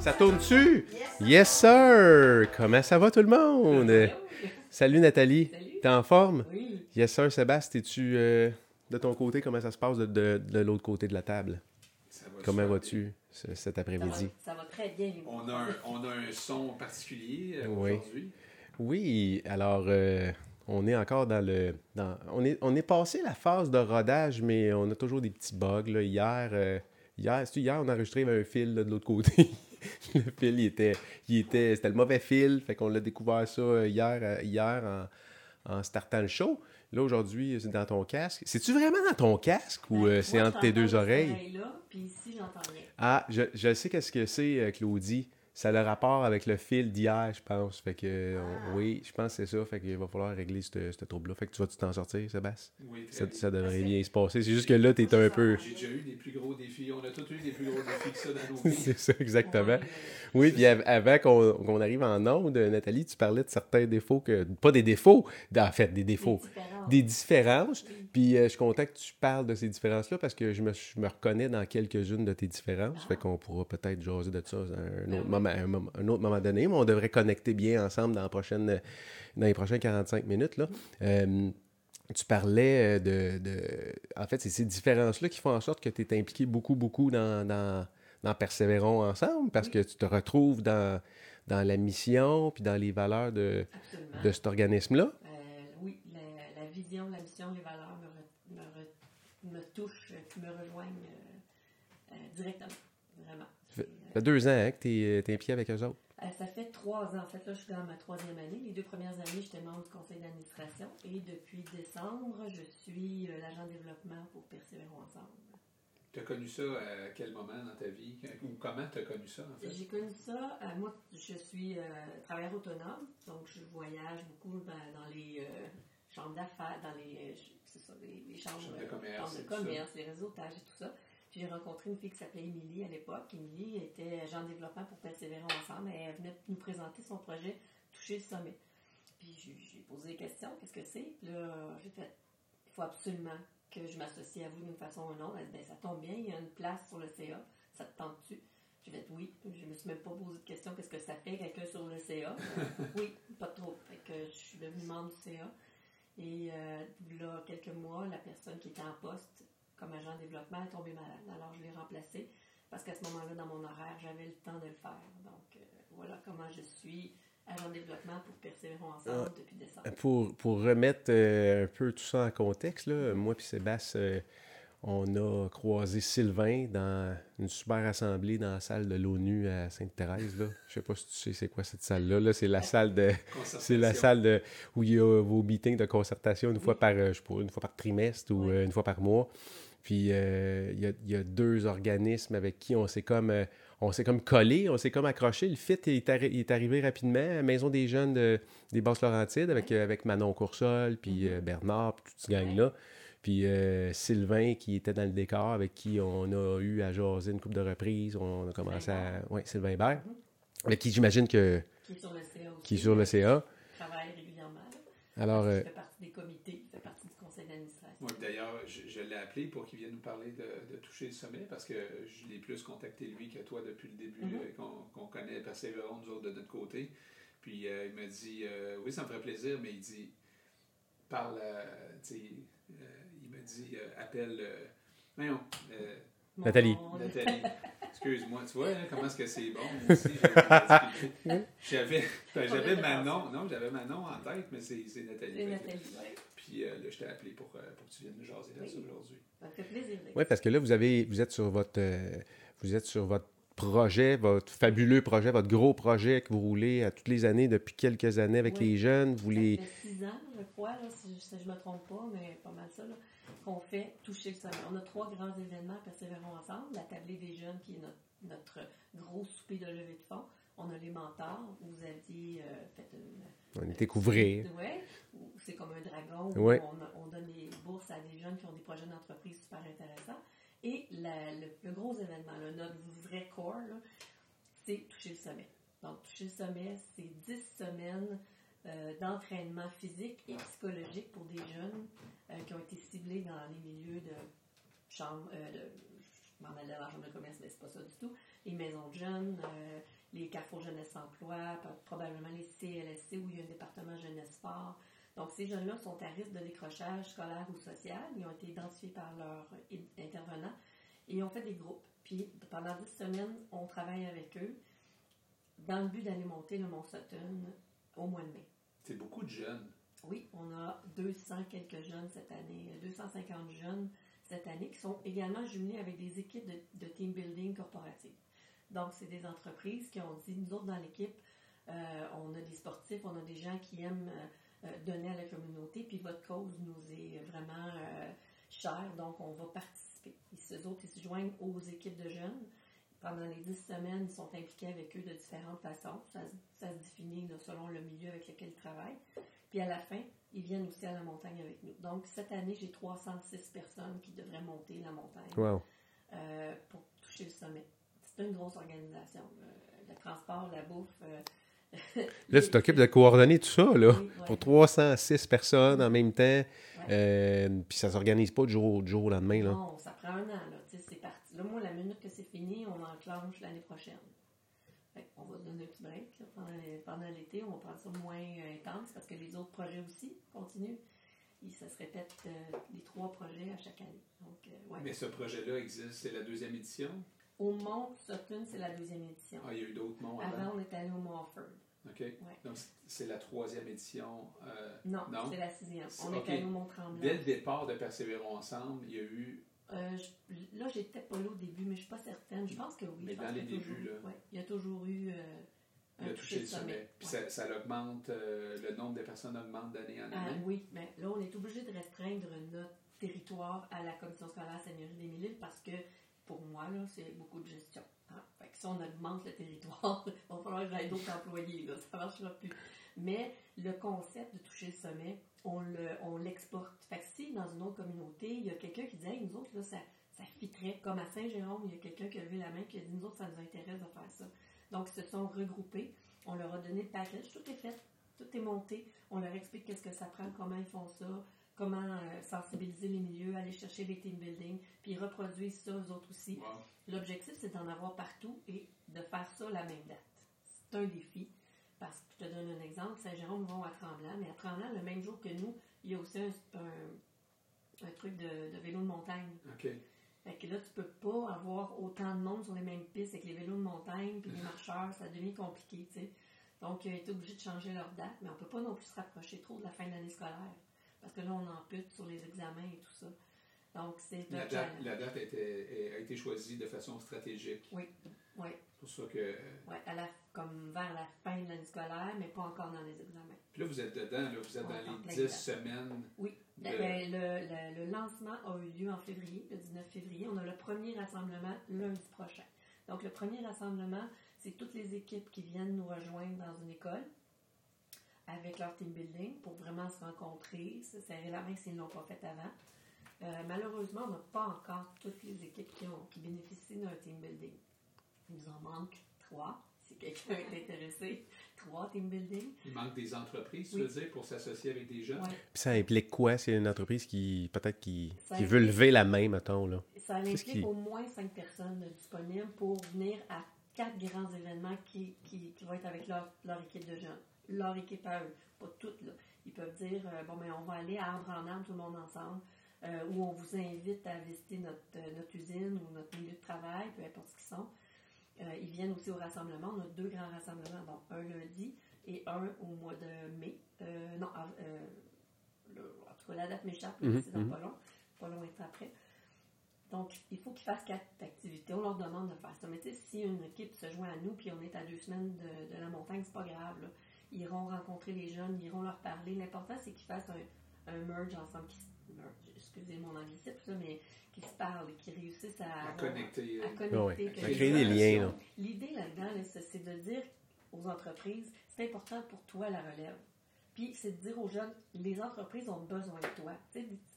Ça tourne-tu? Yes. sir! Comment ça va tout le monde? Salut Nathalie. T'es en forme? Oui. Yes sir, Sébastien, es-tu euh, de ton côté? Comment ça se passe de, de- de l'autre côté de la table? Ça va Comment vas-tu ce- cet après-midi? ça va très bien. On a, un, on a un son particulier euh, Oui. aujourd'hui. Oui, alors euh, on est encore dans le. Dans, on, est, on est passé la phase de rodage, mais on a toujours des petits bugs. Là. Hier, euh, hier, on a enregistré un fil là, de l'autre côté. le fil, il était, il était, c'était le mauvais fil, fait qu'on l'a découvert ça euh, hier, euh, hier en, en startant le show. Là, aujourd'hui, c'est dans ton casque. C'est-tu vraiment dans ton casque ou euh, c'est entre tes deux oreilles? oreille-là, Puis ici, j'entends rien. Ah, je, je sais qu'est-ce que c'est, Claudie. Ça a le rapport avec le fil d'hier, je pense. Fait que, euh, on- oui, je pense que c'est ça. Fait qu'il va falloir régler ce ce trouble-là. Fait que tu vas-tu t'en sortir, Sébastien? Oui, très Ça, bien. ça devrait bien se passer. C'est juste que là, t'es un peu... J'ai déjà eu des plus gros défis. On a tous eu des plus gros défis que ça dans nos vies. c'est ça, exactement. Oui, puis av- avant qu'on arrive en onde, Nathalie, tu parlais de certains défauts que... Pas des défauts, en fait, des des défauts. différences. Des différences. Puis euh, je suis content que tu parles de ces différences-là parce que je me, reconnais dans quelques-unes de tes différences. Ah. Fait qu'on pourra peut-être jaser de ça à un autre, moment, donné, mais on devrait connecter bien ensemble dans, les prochaines 45 minutes. Là. Euh, tu parlais euh, de, En fait, c'est ces différences-là qui font en sorte que tu es impliqué beaucoup, beaucoup dans, dans, Persévérons ensemble parce que tu te retrouves dans, la mission puis dans les valeurs de, de cet organisme-là. Euh, oui, la, la vision, la mission, les valeurs me, re- me, re- me touchent, euh, me rejoignent euh, euh, directement. Vraiment. C'est, Ça fait deux ans hein, que tu es, impliqué avec eux autres. Euh, ça fait trois ans. En fait, là, je suis dans ma troisième année. Les deux premières années, j'étais membre du conseil d'administration. Et depuis décembre, je suis euh, l'agent développement pour Persévérons Ensemble. Tu as connu ça à quel moment dans ta vie? Ou comment tu as connu ça, en fait? J'ai connu ça. euh, moi, je suis euh, travailleur autonome. Donc, je voyage beaucoup dans, dans les euh, chambres d'affaires, dans les, euh, ça, les, les chambres, de euh, commerce de commerce, les réseautages et tout ça. Puis j'ai rencontré une fille qui s'appelait Émilie à l'époque. Émilie était agent de développement pour Persévérons Ensemble et elle venait nous présenter son projet Toucher le sommet. Puis j'ai posé des questions, qu'est-ce que c'est? Puis là, j'ai fait, il faut absolument que je m'associe à vous d'une façon ou d'une autre. Elle dit, ben, ça tombe bien, il y a une place sur le CA, ça te tente-tu? J'ai fait oui, je me suis même pas posé de question, qu'est-ce que ça fait quelqu'un sur le CA? oui, pas trop. Fait que je suis devenue membre du CA. Et euh, là, quelques mois, la personne qui était en poste comme agent de développement est tombée malade. Alors, je l'ai remplacée parce qu'à ce moment-là, dans mon horaire, j'avais le temps de le faire. Donc, euh, voilà comment je suis agent de développement pour Persévérons Ensemble depuis décembre. Pour, pour remettre euh, un peu tout ça en contexte, là, moi et Sébastien, euh, on a croisé Sylvain dans une super assemblée dans la salle de l'ONU à Sainte-Thérèse. Je sais pas si tu sais c'est quoi cette salle-là. Là, c'est la salle de. C'est la salle de, où il y a vos meetings de concertation une fois par, euh, je sais pas, une fois par trimestre ou Oui. euh, une fois par mois. Puis euh, il y, a, il y a deux organismes avec qui on s'est comme, euh, on s'est comme collé, on s'est comme accroché. Le fit est, arri- est arrivé rapidement à la Maison des Jeunes de- des Basses-Laurentides avec, euh, avec Manon Coursol, puis euh, Bernard, puis toute cette gang-là. Puis euh, Sylvain qui était dans le décor, avec qui on a eu à jaser une couple de reprises. On a commencé à. Oui, Sylvain Hébert. Avec qui j'imagine que. Qui est sur le CA aussi. qui est sur le CA. Qui travaille régulièrement. Alors, Il euh, fait partie des comités, il fait partie du conseil d'administration. Moi, D'ailleurs, je, je l'ai appelé pour qu'il vienne nous parler de, de toucher le sommet parce que je l'ai plus contacté lui que toi depuis le début, Mhm. euh, qu'on qu'on connaît Persévérons, nous autres, de notre côté. Puis euh, il m'a dit euh, Oui, ça me ferait plaisir, mais il dit Parle, euh, dit euh, Appelle. Euh, voyons, euh, Nathalie. Nathalie. Excuse-moi, tu vois hein, comment est-ce que c'est bon ici, expliqué. J'avais ben, j'avais Manon, non, j'avais Manon en tête, mais c'est Nathalie. C'est Nathalie, oui. Puis euh, là, je t'ai appelé pour, euh, pour que tu viennes nous jaser là-dessus Oui. aujourd'hui. Ça me fait plaisir. Oui, parce que là, vous avez vous êtes sur votre euh, vous êtes sur votre projet, votre fabuleux projet, votre gros projet que vous roulez à toutes les années depuis quelques années avec Oui. les jeunes. Vous les. Fait six ans, je crois, là, si, je- si je me trompe pas, mais pas mal ça, là, qu'on fait toucher le sommet. On a trois grands événements, Persévérons ensemble. La tablée des jeunes, qui est notre, notre gros souper de levée de fonds. On a les mentors, où vous aviez euh, fait une... On était couvrir. C'est comme un dragon. où Ouais. On, on donne des bourses à des jeunes qui ont des projets d'entreprise super intéressants. Et la- le, le gros événement, là, notre vrai core, là, c'est toucher le sommet. Donc, toucher le sommet, c'est 10 semaines euh, d'entraînement physique et psychologique pour des jeunes euh, qui ont été ciblés dans les milieux de chambre, euh, de, je m'en allais dans la chambre de commerce, mais c'est pas ça du tout, les maisons de jeunes, euh, les carrefours jeunesse emploi, probablement les CLSC où il y a un département jeunesse sport. Donc, ces jeunes-là sont à risque de décrochage scolaire ou social. Ils ont été identifiés par leurs intervenants et ont fait des groupes. Puis, pendant 10 semaines, on travaille avec eux dans le but d'aller monter le Mont Sutton au mois de mai. C'est beaucoup de jeunes. Oui, on a 200 quelques jeunes cette année, 250 jeunes cette année qui sont également jumelés avec des équipes de, team building corporative. Donc, c'est des entreprises qui ont dit, nous autres dans l'équipe, euh, on a des sportifs, on a des gens qui aiment euh, donner à la communauté, puis votre cause nous est vraiment euh, chère, donc on va participer. Et ces autres, ils se joignent aux équipes de jeunes pendant les dix semaines, ils sont impliqués avec eux de différentes façons. Ça, se définit selon le milieu avec lequel ils travaillent. Puis à la fin, ils viennent aussi à la montagne avec nous. Donc cette année, j'ai 306 personnes qui devraient monter la montagne euh, pour toucher le sommet. C'est une grosse organisation. le transport, la bouffe. Euh, là, tu t'occupes de coordonner tout ça, là, pour 306 personnes en même temps. Euh, puis ça s'organise pas du jour, au jour au lendemain. Là. Non, ça prend un an. Là. Là, moi, la minute que c'est fini, on enclenche l'année prochaine. on va se donner un petit break pendant l'été. On va prendre ça moins euh, intense parce que les autres projets aussi continuent. Et ça se répète euh, les trois projets à chaque année. Donc, ouais. Mais ce projet-là existe, c'est la deuxième édition? Au Mont Sutton, c'est la deuxième édition. Ah, il y a eu d'autres monts avant? Avant, on était allé au Mont Offord. OK. Donc, c'est la troisième édition. Euh, non, c'est la sixième. On est allé au Mont-Tremblant. Dès le départ de Persévérons ensemble, il y a eu. Euh, je, là, j'étais pas là au début, mais je suis pas certaine. Je pense que oui. Mais dans les débuts, là. Ouais, il y a toujours eu. Euh, il a touché le sommet. Puis ça, ça augmente, euh, le nombre de personnes augmente d'année en année. oui, mais là, on est obligé de restreindre notre territoire à la commission scolaire Seigneurie des Mille parce que pour moi, là, c'est beaucoup de gestion. Hein. Fait que si on augmente le territoire, il va falloir que d'autres employés, là, ça ne marchera plus. Mais le concept de toucher le sommet, on l'exporte. fait que si dans une autre communauté, il y a quelqu'un qui dit hey, nous autres, là, ça, ça fitterait, comme à Saint-Jérôme, il y a quelqu'un qui a levé la main qui a dit nous autres, ça nous intéresse de faire ça. Donc, ils se sont regroupés, on leur a donné le package, tout est fait, tout est monté, on leur explique qu'est-ce que ça prend, comment ils font ça, comment euh, sensibiliser les milieux, aller chercher des team building, puis ils reproduisent ça aux autres aussi. L'objectif, c'est d'en avoir partout et de faire ça la même date. C'est un défi. Parce que je te donne un exemple, Saint-Jérôme vont à Tremblant, mais à Tremblant, le même jour que nous, il y a aussi un, truc de, vélo de montagne. OK. Fait que là, tu peux pas avoir autant de monde sur les mêmes pistes avec les vélos de montagne puis les marcheurs, ça devient compliqué, tu sais. Donc, ils ont été obligés de changer leur date, mais on peut pas non plus se rapprocher trop de la fin de l'année scolaire. Parce que là, on ampute sur les examens et tout ça. Donc, c'est la date, la date a été, a été choisie de façon stratégique. Oui, oui. Pour ça que... Oui, comme vers la fin de l'année scolaire, mais pas encore dans les examens. Puis là, vous êtes dedans, là, vous êtes dans les 10 semaines. Oui. Ben, le, le, lancement a eu lieu en février, le 19 février. On a le premier rassemblement lundi prochain. Donc, le premier rassemblement, c'est toutes les équipes qui viennent nous rejoindre dans une école avec leur team building pour vraiment se rencontrer, se serrer la main s'ils ne l'ont pas fait avant. Euh, malheureusement, on n'a pas encore toutes les équipes qui, ont, qui bénéficient d'un team building. Il nous en manque trois, si quelqu'un est intéressé. Trois team building. Il manque des entreprises, tu veux dire, pour s'associer avec des jeunes? Puis ça implique quoi? C'est une entreprise qui, peut-être, qui, qui veut lever la main, mettons, là. Ça implique au moins cinq personnes disponibles pour venir à quatre grands événements qui, qui, qui vont être avec leur, leur équipe de jeunes leur équipe à eux, pas toutes. Là. Ils peuvent dire euh, bon, ben, on va aller à arbre en arbre, tout le monde ensemble, euh, ou on vous invite à visiter notre, euh, notre usine ou notre milieu de travail, peu importe ce qu'ils sont. Ils viennent aussi au rassemblement. On a deux grands rassemblements, donc un lundi et un au mois de mai. non, en tout cas, la date m'échappe, mm-hmm, c'est dans mm-hmm. pas long, pas long après. Donc, il faut qu'ils fassent quatre activités. On leur demande de faire ça. Mais tu sais, si une équipe se joint à nous, puis on est à deux semaines de, de la montagne, c'est pas grave. Là ils iront rencontrer les jeunes, ils iront leur parler. L'important, c'est qu'ils fassent un, un, merge ensemble, excusez mon anglicisme, mais qu'ils se parlent, qu'ils réussissent à, à connecter, à, connecter, à créer des liens. L'idée là-dedans, c'est de dire aux entreprises, c'est important pour toi la relève. Puis c'est de dire aux jeunes, les entreprises ont besoin de toi.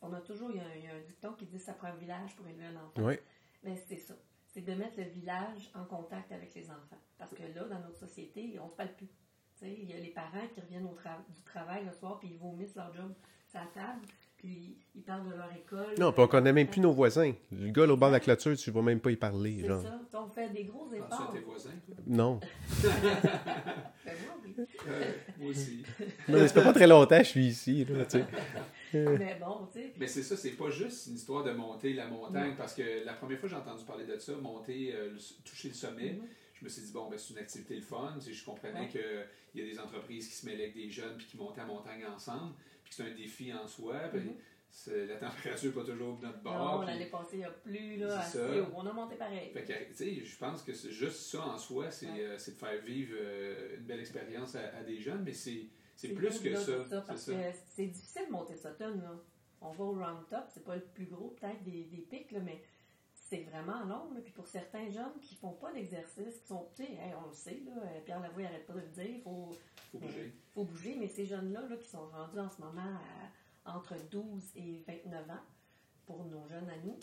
on a toujours, il y, a, un dicton qui dit ça prend un village pour élever un enfant. Oui. Mais c'est ça. C'est de mettre le village en contact avec les enfants. Parce que là, dans notre société, on ne se parle plus il y a les parents qui reviennent au du travail le soir puis ils vomissent leur job à la table, puis ils parlent de leur école. Non, puis on connaît même plus nos voisins. Le gars, au bord de la clôture, tu ne vas même pas y parler. C'est Genre. ça. On fait des gros efforts. tes voisins, toi? Non. Ben, moi, oui. Euh, moi aussi. Non, mais ça fait pas très longtemps que je suis ici. Là, tu sais. Mais bon, tu sais. Mais c'est ça, c'est pas juste une histoire de monter la montagne, parce que la première fois que j'ai entendu parler de ça, monter, euh, le- toucher le sommet, Mhm. je me suis dit, bon, ben, c'est une activité le fun. Tu sais, Je comprenais Ouais. qu'il y a des entreprises qui se mêlaient avec des jeunes puis qui montaient la montagne ensemble, puis c'est un défi en soi. puis Mhm. c'est- la température n'est pas toujours de notre Non, bord. puis- l'année passée, il n'y a plus, là, assez haut. On a monté pareil. Fait que, je pense que c'est juste ça en soi, c'est Ouais. euh, de faire vivre euh, une belle expérience à, à des jeunes, mais c'est plus que ça. de C'est parce ça. que c'est difficile de monter Sutton, là. On va au round top, c'est pas le plus gros peut-être des, des pics, là, mais c'est vraiment long. là. Puis pour certains jeunes qui font pas d'exercice, qui sont, tu sais, hey, on le sait, là, euh, Pierre Lavoie n'arrête pas de le dire, il faut, Faut bouger. faut bouger, mais ces jeunes-là là, qui sont rendus en ce moment à- entre 12 et 29 ans, pour nos jeunes à nous,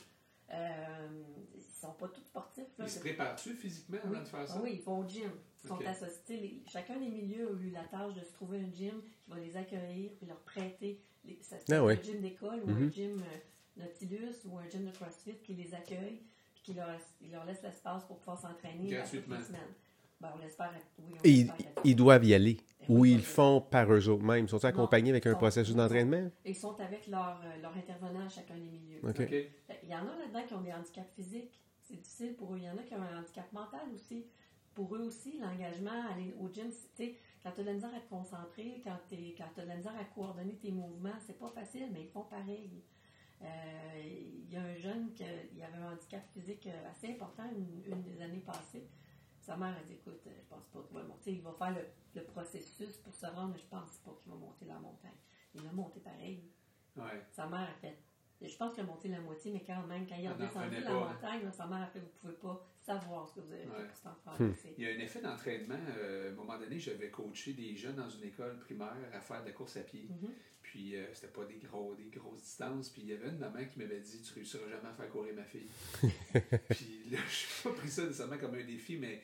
euh, ils sont pas tous sportifs. Là, Ils se préparent-tu physiquement avant de faire ça? oui, ils vont au gym. Ils sont associés. les- chacun des milieux a eu la tâche de se trouver un gym qui va les accueillir puis leur prêter. Les, ça Ah être ouais. un gym d'école ou Mhm. un gym euh, Nautilus ou un gym de CrossFit qui les accueille puis qui leur, il leur laisse l'espace pour pouvoir s'entraîner à toutes les Gratuitement. semaines. Ben, on l'espère. Oui, on Et ils, ils doivent y aller. Ou ils le font par eux autres mêmes. Ils sont accompagnés avec un processus d'entraînement? Ils sont avec leur, euh, leur intervenant à chacun des milieux. OK. OK. Fait, Il y en a là-dedans qui ont des handicaps physiques. C'est difficile pour eux. Il y en a qui ont un handicap mental aussi. Pour eux aussi, l'engagement, aller au gym, c'est- tu quand tu as de la misère à te concentrer, quand tu as de la misère à coordonner tes mouvements, c'est pas facile, mais ils font pareil. Euh, Il y a un jeune qui avait un handicap physique euh, assez important une, une des années passées. Sa mère a dit Écoute, euh, je pense pas qu'il va monter. Il va faire le, le processus pour se rendre, mais je pense pas qu'il va monter la montagne. Il a monté pareil. Ouais. Sa mère a fait. Je pense qu'il a monté la moitié, mais quand même, quand il a revenait la pas, hein. montagne, sa mère a fait Vous pouvez pas savoir ce que vous avez fait Ouais. pour cet enfant. Hmm. Il y a un effet d'entraînement. euh, à un moment donné, j'avais coaché des jeunes dans une école primaire à faire de la course à pied. Mhm. Puis euh, c'était pas des, gros, des grosses distances. Puis il y avait une maman qui m'avait dit Tu réussiras jamais à faire courir ma fille. puis là, je n'ai pas pris ça nécessairement comme un défi, mais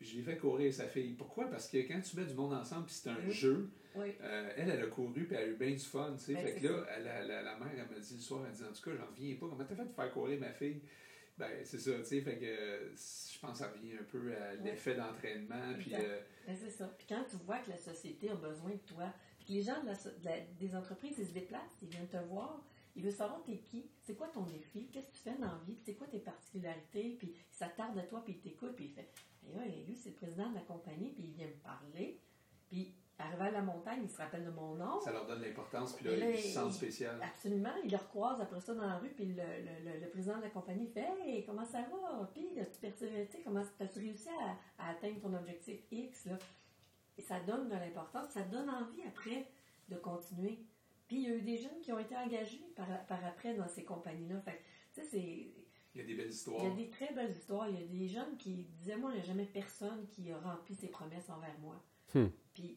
je l'ai fait courir sa fille. Pourquoi? Parce que quand tu mets du monde ensemble, puis c'est un Oui. jeu, Oui. euh, elle, elle a couru, puis elle a eu bien du fun. tu sais. Ben, fait que là, elle- la, la- la mère, elle m'a dit le soir Elle dit En tout cas, j'en reviens pas. Comment t'as fait de faire courir ma fille? Ben, c'est ça, tu sais, fait que euh, je pense que ça revient un peu à l'effet d'entraînement, puis euh, Ben, c'est ça. Puis quand tu vois que la société a besoin de toi, les gens de la so- de la- des entreprises, ils se déplacent, ils viennent te voir, ils veulent savoir t'es qui, c'est quoi ton défi, qu'est-ce que tu fais dans la vie, c'est quoi tes particularités, puis il s'attarde à toi, puis il t'écoute, puis il fait Et là, lui, c'est le président de la compagnie, puis il vient me parler, puis arrivé à la montagne, il se rappelle de mon nom. ça leur donne l'importance, puis là, là, ils se sentent il- spécial. Absolument. Il le recroise après ça dans la rue, puis le, le- le- le président de la compagnie fait Hey, comment ça va Puis, tu persévéré, tu sais, comment as-tu réussi à, à atteindre ton objectif X là? Et ça donne de l'importance, ça donne envie après de continuer. Puis, il y a eu des jeunes qui ont été engagés par, par après dans ces compagnies-là. Il y a des belles Il y histoires. a des très belles histoires. Il y a des jeunes qui disaient Moi, il n'y a jamais personne qui a rempli ses promesses envers moi. Hmm. Puis,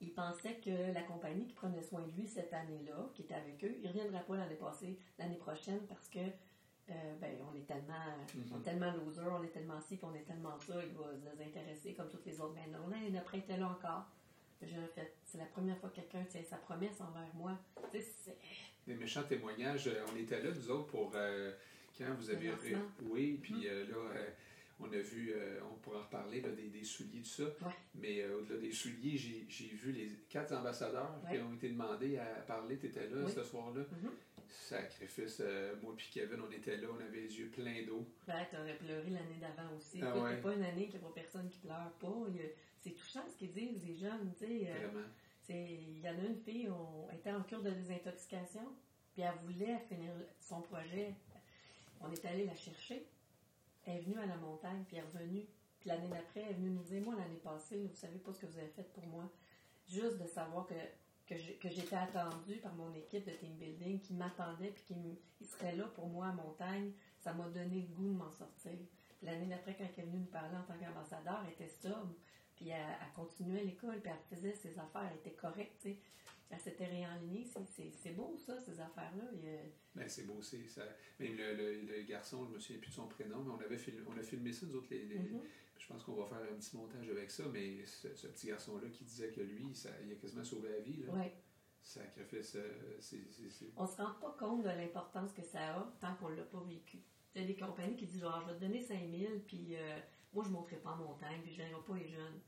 il pensait que la compagnie qui prenait soin de lui cette année-là, qui était avec eux, il ne reviendrait pas l'année passée, l'année prochaine, parce que euh, ben, on est tellement, Mhm. on est tellement loser, on est tellement ci, puis on est tellement ça, il va se désintéresser comme toutes les autres. Mais non, l'année d'après, il était là encore. Fait, c'est la première fois que quelqu'un tient sa promesse envers moi. Des méchants témoignages. Euh, On était là, nous autres, pour euh, quand vous avez. Oui, puis Mhm. euh, là, on a vu, euh, on pourra en reparler, là, des, des souliers, tout ça. Ouais. Mais euh, au-delà des souliers, j'ai vu les quatre ambassadeurs qui ont été demandés à parler. Tu étais là Oui. ce soir-là. Mhm. Sacrifice, euh, moi puis Kevin, on était là, on avait les yeux pleins d'eau. Ben, t'aurais pleuré l'année d'avant aussi. Ah ouais. c'est pas une année qu'il n'y a pas personne qui pleure pas. C'est touchant ce qu'ils disent, les jeunes, tu sais. euh, Vraiment. Il y en a une fille, on était en cure de désintoxication, puis elle voulait finir son projet. On est allé la chercher. Elle est venue à la montagne, puis elle est revenue. Puis l'année d'après, elle est venue nous dire Moi, l'année passée, vous savez pas ce que vous avez fait pour moi. Juste de savoir que, que j'étais attendue par mon équipe de team building, qui m'attendait, puis qui seraient là pour moi à montagne, ça m'a donné le goût de m'en sortir. L'année d'après, quand elle est venue nous parler en tant qu'ambassadeur, elle était sobre. Puis elle, elle continuait l'école, puis elle faisait ses affaires, elle était correcte. Elle s'était réenlignée. C'est- C'est c'est beau, ça, ces affaires-là. A- Ben, c'est beau aussi. Ça... Même le, le- le garçon, je me souviens plus de son prénom, mais on avait filmé, on a filmé ça, nous autres, les, les- Mhm. Je pense qu'on va faire un petit montage avec ça, mais ce, ce petit garçon-là qui disait que lui, ça, il a quasiment sauvé la vie. Là. Ouais. sacrifice. euh, c'est- c'est- c'est- On se rend pas compte de l'importance que ça a tant qu'on l'a pas vécu. Il y a des compagnies qui disent genre, je vais te donner 5000, puis euh, moi, je ne monterai pas en montagne, puis je n'irai pas les jeunes.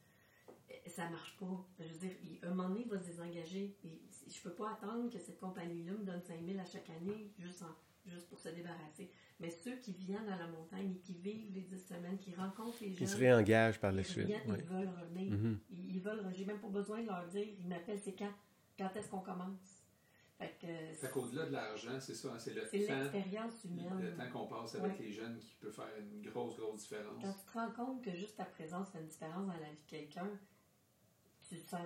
Ça marche pas. Je veux dire, il- un moment donné, il va se désengager. Et je peux pas attendre que cette compagnie-là me donne 5000 à chaque année juste, en- juste pour se débarrasser. Mais ceux qui viennent à la montagne et qui vivent les 10 semaines, qui rencontrent les Qui jeunes, se réengage par la ils suite. ouais. ils veulent revenir. Mhm. Ils, ils veulent, j'ai même pas besoin de leur dire, ils m'appellent, c'est quand? Quand est-ce qu'on commence? Fait que Fait qu'au-delà de l'argent, c'est ça, c'est le temps, l'expérience humaine. le temps qu'on passe avec Ouais. les jeunes qui peut faire une grosse, grosse différence. Quand tu te rends compte que juste ta présence fait une différence dans la vie de quelqu'un, tu, sens,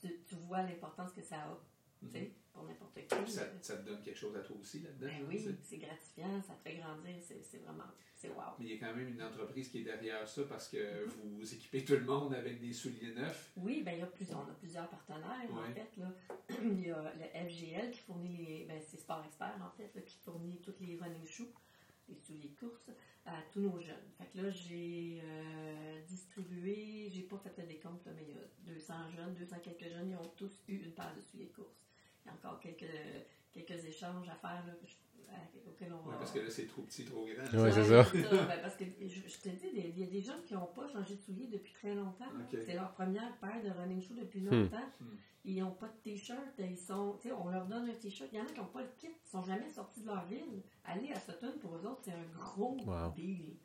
tu, tu- vois l'importance que ça a, tu sais, pour n'importe qui. Ça, ça te donne quelque chose à toi aussi là-dedans. ben tu oui, c'est gratifiant, ça te fait grandir, c'est c'est vraiment, c'est wow. Mais il y a quand même une entreprise qui est derrière ça parce que vous équipez tout le monde avec des souliers neufs. Oui, ben il y a plusieurs, on a plusieurs partenaires en fait. Là. il y a le FGL qui fournit les, ben c'est Sport Expert en fait, là, qui fournit tous les running shoes, les souliers de course à tous nos jeunes. Fait que là j'ai euh, distribué, j'ai pas fait le décompte, là, mais il y a 200 jeunes, 200 quelques jeunes, ils ont tous eu une paire de souliers de course. Il y a encore quelques, quelques échanges à faire là, auxquels on Ouais, va. parce que là, c'est trop petit, trop grand. Ouais, c'est ça. Ben, parce que je, je te dis, il y a des gens qui n'ont pas changé de souliers depuis très longtemps. C'est leur première paire de running shoes depuis Hmm. longtemps. Hmm. Ils n'ont pas de t-shirt. Ils sont, tu sais, on leur donne un t-shirt. Il y en a qui n'ont pas le kit. Ils sont jamais sortis de leur ville. Aller à Sutton, c'est un gros Wow. deal.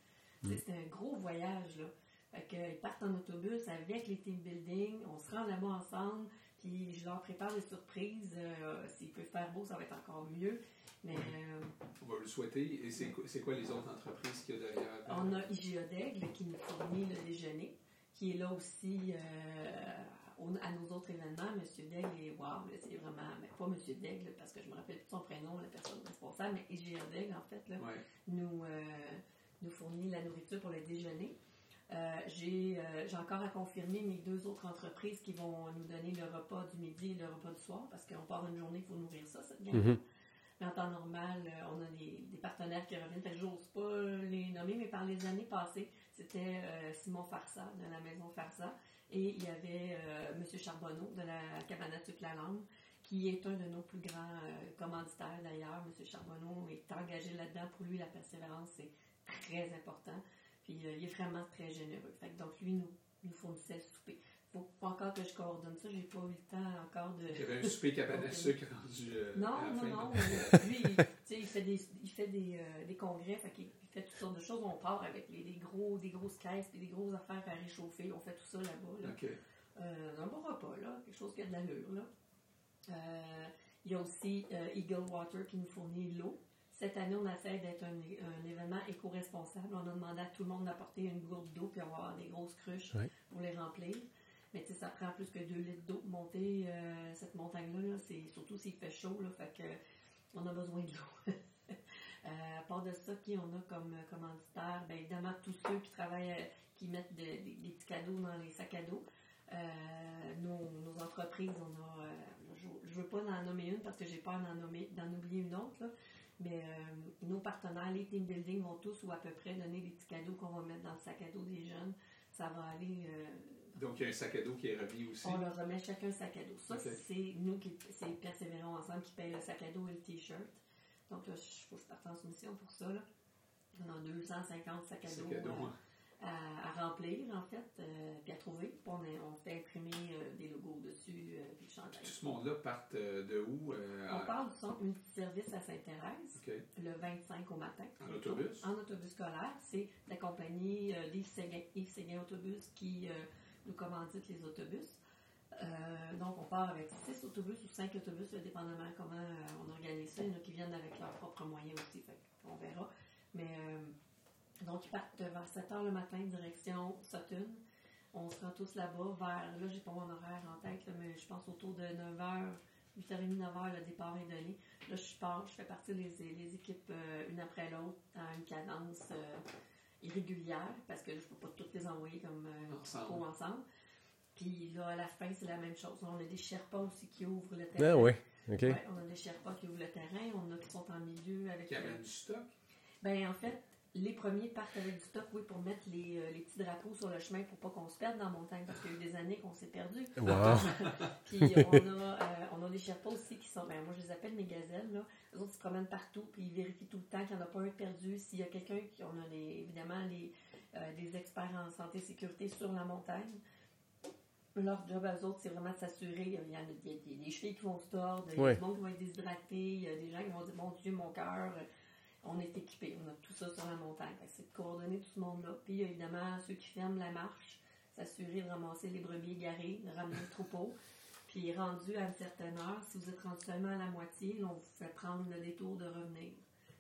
C'est un gros voyage. Là. Fait que, ils partent en autobus avec les team building. On se rend là-bas ensemble. Puis je leur prépare des surprises. Euh, S'il peut faire beau, ça va être encore mieux. Mais euh, On va le souhaiter. Et c'est quoi, c'est quoi les autres entreprises qu'il y a derrière? On a IGA d'Aigle qui nous fournit le déjeuner, qui est là aussi euh, au- à nos autres événements. Monsieur Daigle est wow, c'est vraiment, mais pas Monsieur Daigle parce que je me rappelle plus de son prénom, la personne responsable, mais IGA d'Aigle en fait là, Ouais. nous, euh, nous fournit la nourriture pour le déjeuner. Euh, J'ai euh, j'ai encore à confirmer mes deux autres entreprises qui vont nous donner le repas du midi et le repas du soir parce qu'on part une journée, il faut nourrir ça, cette gang Mhm. mais en temps normal, euh, on a des, des partenaires qui reviennent. Fait que j'ose pas les nommer, mais par les années passées, c'était euh, Simon Farsa de la maison Farsa et il y avait euh, M. Charbonneau de la cabane à sucre la Langue, qui est un de nos plus grands euh, commanditaires d'ailleurs. M. Charbonneau est engagé là-dedans. Pour lui, la persévérance, c'est très important. Puis euh, il est vraiment très généreux. Donc lui nous, nous fournissait le souper. Faut pas encore que je coordonne ça, j'ai pas eu le temps encore de. Il y avait un souper cabane à sucre rendu euh, à Non, la non, fin. non. euh, lui, il, tu sais, il fait des, il fait des, euh, des congrès, fait qu'il il fait toutes sortes de choses. On part avec les, des, gros, des grosses caisses et des grosses affaires à réchauffer. On fait tout ça là-bas. Là. OK. Euh, un bon repas, là. Quelque chose qui a de l'allure, là. Euh, il y a aussi euh, Eagle Water qui nous fournit l'eau. Cette année, on essaie d'être un, un événement éco-responsable. On a demandé à tout le monde d'apporter une gourde d'eau, puis avoir des grosses cruches pour les remplir. Mais tu sais, ça prend plus que 2 litres d'eau pour monter euh, cette montagne-là. là. C'est surtout s'il fait chaud, là, fait que on a besoin de l'eau. Euh, à part de ça, qui on a comme euh, commanditaire? Ben, évidemment, tous ceux qui travaillent, qui mettent de- des- petits cadeaux dans les sacs à dos. Nos, entreprises, on a, je, je veux pas en nommer une parce que j'ai peur d'en oublier une autre, là. mais nos partenaires, les team building, vont tous ou à peu près donner des petits cadeaux qu'on va mettre dans le sac à dos des jeunes. Ça va aller. Donc, il y a un sac à dos qui est remis aussi. on leur remet chacun un sac à dos. Ça, c'est nous qui, c'est Persévérons ensemble qui paye le sac à dos et le t-shirt. Donc là, il faut que je parte en soumission pour ça. Là. On a 250 sacs à Sac dos, à dos, euh, hein. à, à remplir, en fait, euh, puis à trouver. Puis on, est- on fait imprimer euh, des logos dessus, euh, puis le chandail. Tout ce monde-là part de où? On part du centre multiservice à Sainte-Thérèse le 25 au matin. En autobus? En autobus scolaire. C'est la compagnie Séguin, Yves Séguin Autobus qui nous commandite les autobus. Euh, donc, on part avec 6 autobus ou 5 autobus, dépendamment comment euh, on organise ça. Il y en a qui viennent avec leurs propres moyens aussi, on verra. Mais euh, donc, ils partent vers 7 h le matin, direction Sutton. On se rend tous là-bas vers, là, j'ai pas mon horaire en tête, mais je pense autour de 9 h, 8h30, 9 h, le départ est donné. Là, je pars, je fais partie les, les équipes une après l'autre à une cadence euh, irrégulière parce que je peux pas toutes les envoyer comme euh, Ensemble. trop ensemble. Puis là, à la fin, c'est la même chose. On a des Sherpas aussi qui ouvrent le terrain. Ah oui, OK. Ouais, on a des Sherpas qui ouvrent le terrain. On a qui sont en milieu avec. Qui euh, amène du stock. ben, en fait, les premiers partent avec du stock, oui, pour mettre les, euh, les petits drapeaux sur le chemin pour pas qu'on se perde dans la montagne, parce qu'il y a eu des années qu'on s'est perdu. Wow. puis on a, euh, on a des Sherpas aussi qui sont, ben, moi je les appelle mes gazelles, là. Les autres ils se promènent partout, puis ils vérifient tout le temps qu'il n'y en a pas un perdu. S'il y a quelqu'un qui, on a les- évidemment les, euh, des experts en santé et sécurité sur la montagne. Leur job à eux autres, c'est vraiment de s'assurer. Il y, a, il y a des, des chevilles qui vont se tordre, il y a Ouais. du monde qui va être déshydraté, il y a des gens qui vont dire Mon Dieu, mon cœur, on est équipés, on a tout ça sur la montagne. C'est de coordonner tout ce monde-là. Puis il y a évidemment ceux qui ferment la marche, s'assurer de ramasser les brebis égarées, de ramener le troupeau. Puis rendu à une certaine heure, si vous êtes rendu seulement à la moitié, là, on vous fait prendre le détour de revenir.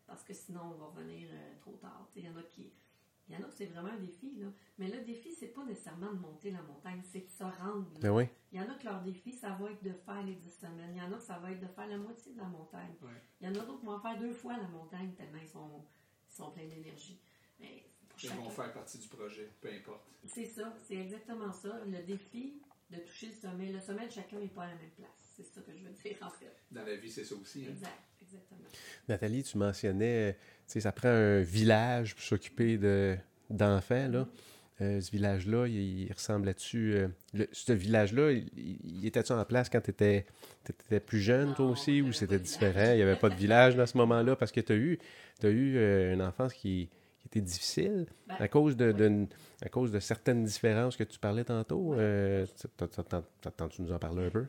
Parce que sinon, on va revenir euh, trop tard. Il y en a qui. Il y en a que c'est vraiment un défi, là. Mais le défi, c'est pas nécessairement de monter la montagne, c'est de se rendre. là. Ben oui. Il y en a que leur défi, ça va être de faire les 10 semaines. Il y en a que ça va être de faire la moitié de la montagne. Ouais. Il y en a d'autres qui vont en faire deux fois la montagne tellement ils sont, ils sont pleins d'énergie. Mais Ils vont faire partie du projet, peu importe. C'est ça, c'est exactement ça. Le défi de toucher le sommet. Le sommet de chacun n'est pas à la même place. C'est ça que je veux dire en fait. Dans la vie, c'est ça aussi. hein. Exact, exactement. Nathalie, tu mentionnais, euh, tu sais, ça prend un village pour s'occuper de, d'enfants, là. Euh, ce village-là, il, il ressemblait-tu... euh, le- ce village-là, il, il était-tu en place quand tu étais, plus jeune, toi aussi, ou c'était différent? Il n'y avait pas de village dans ce moment-là, parce que tu as eu, t'as eu euh, une enfance qui, qui était difficile Ben, à cause de, oui. de- à cause de certaines différences que tu parlais tantôt. T'as- T'attends-tu nous en parler un peu?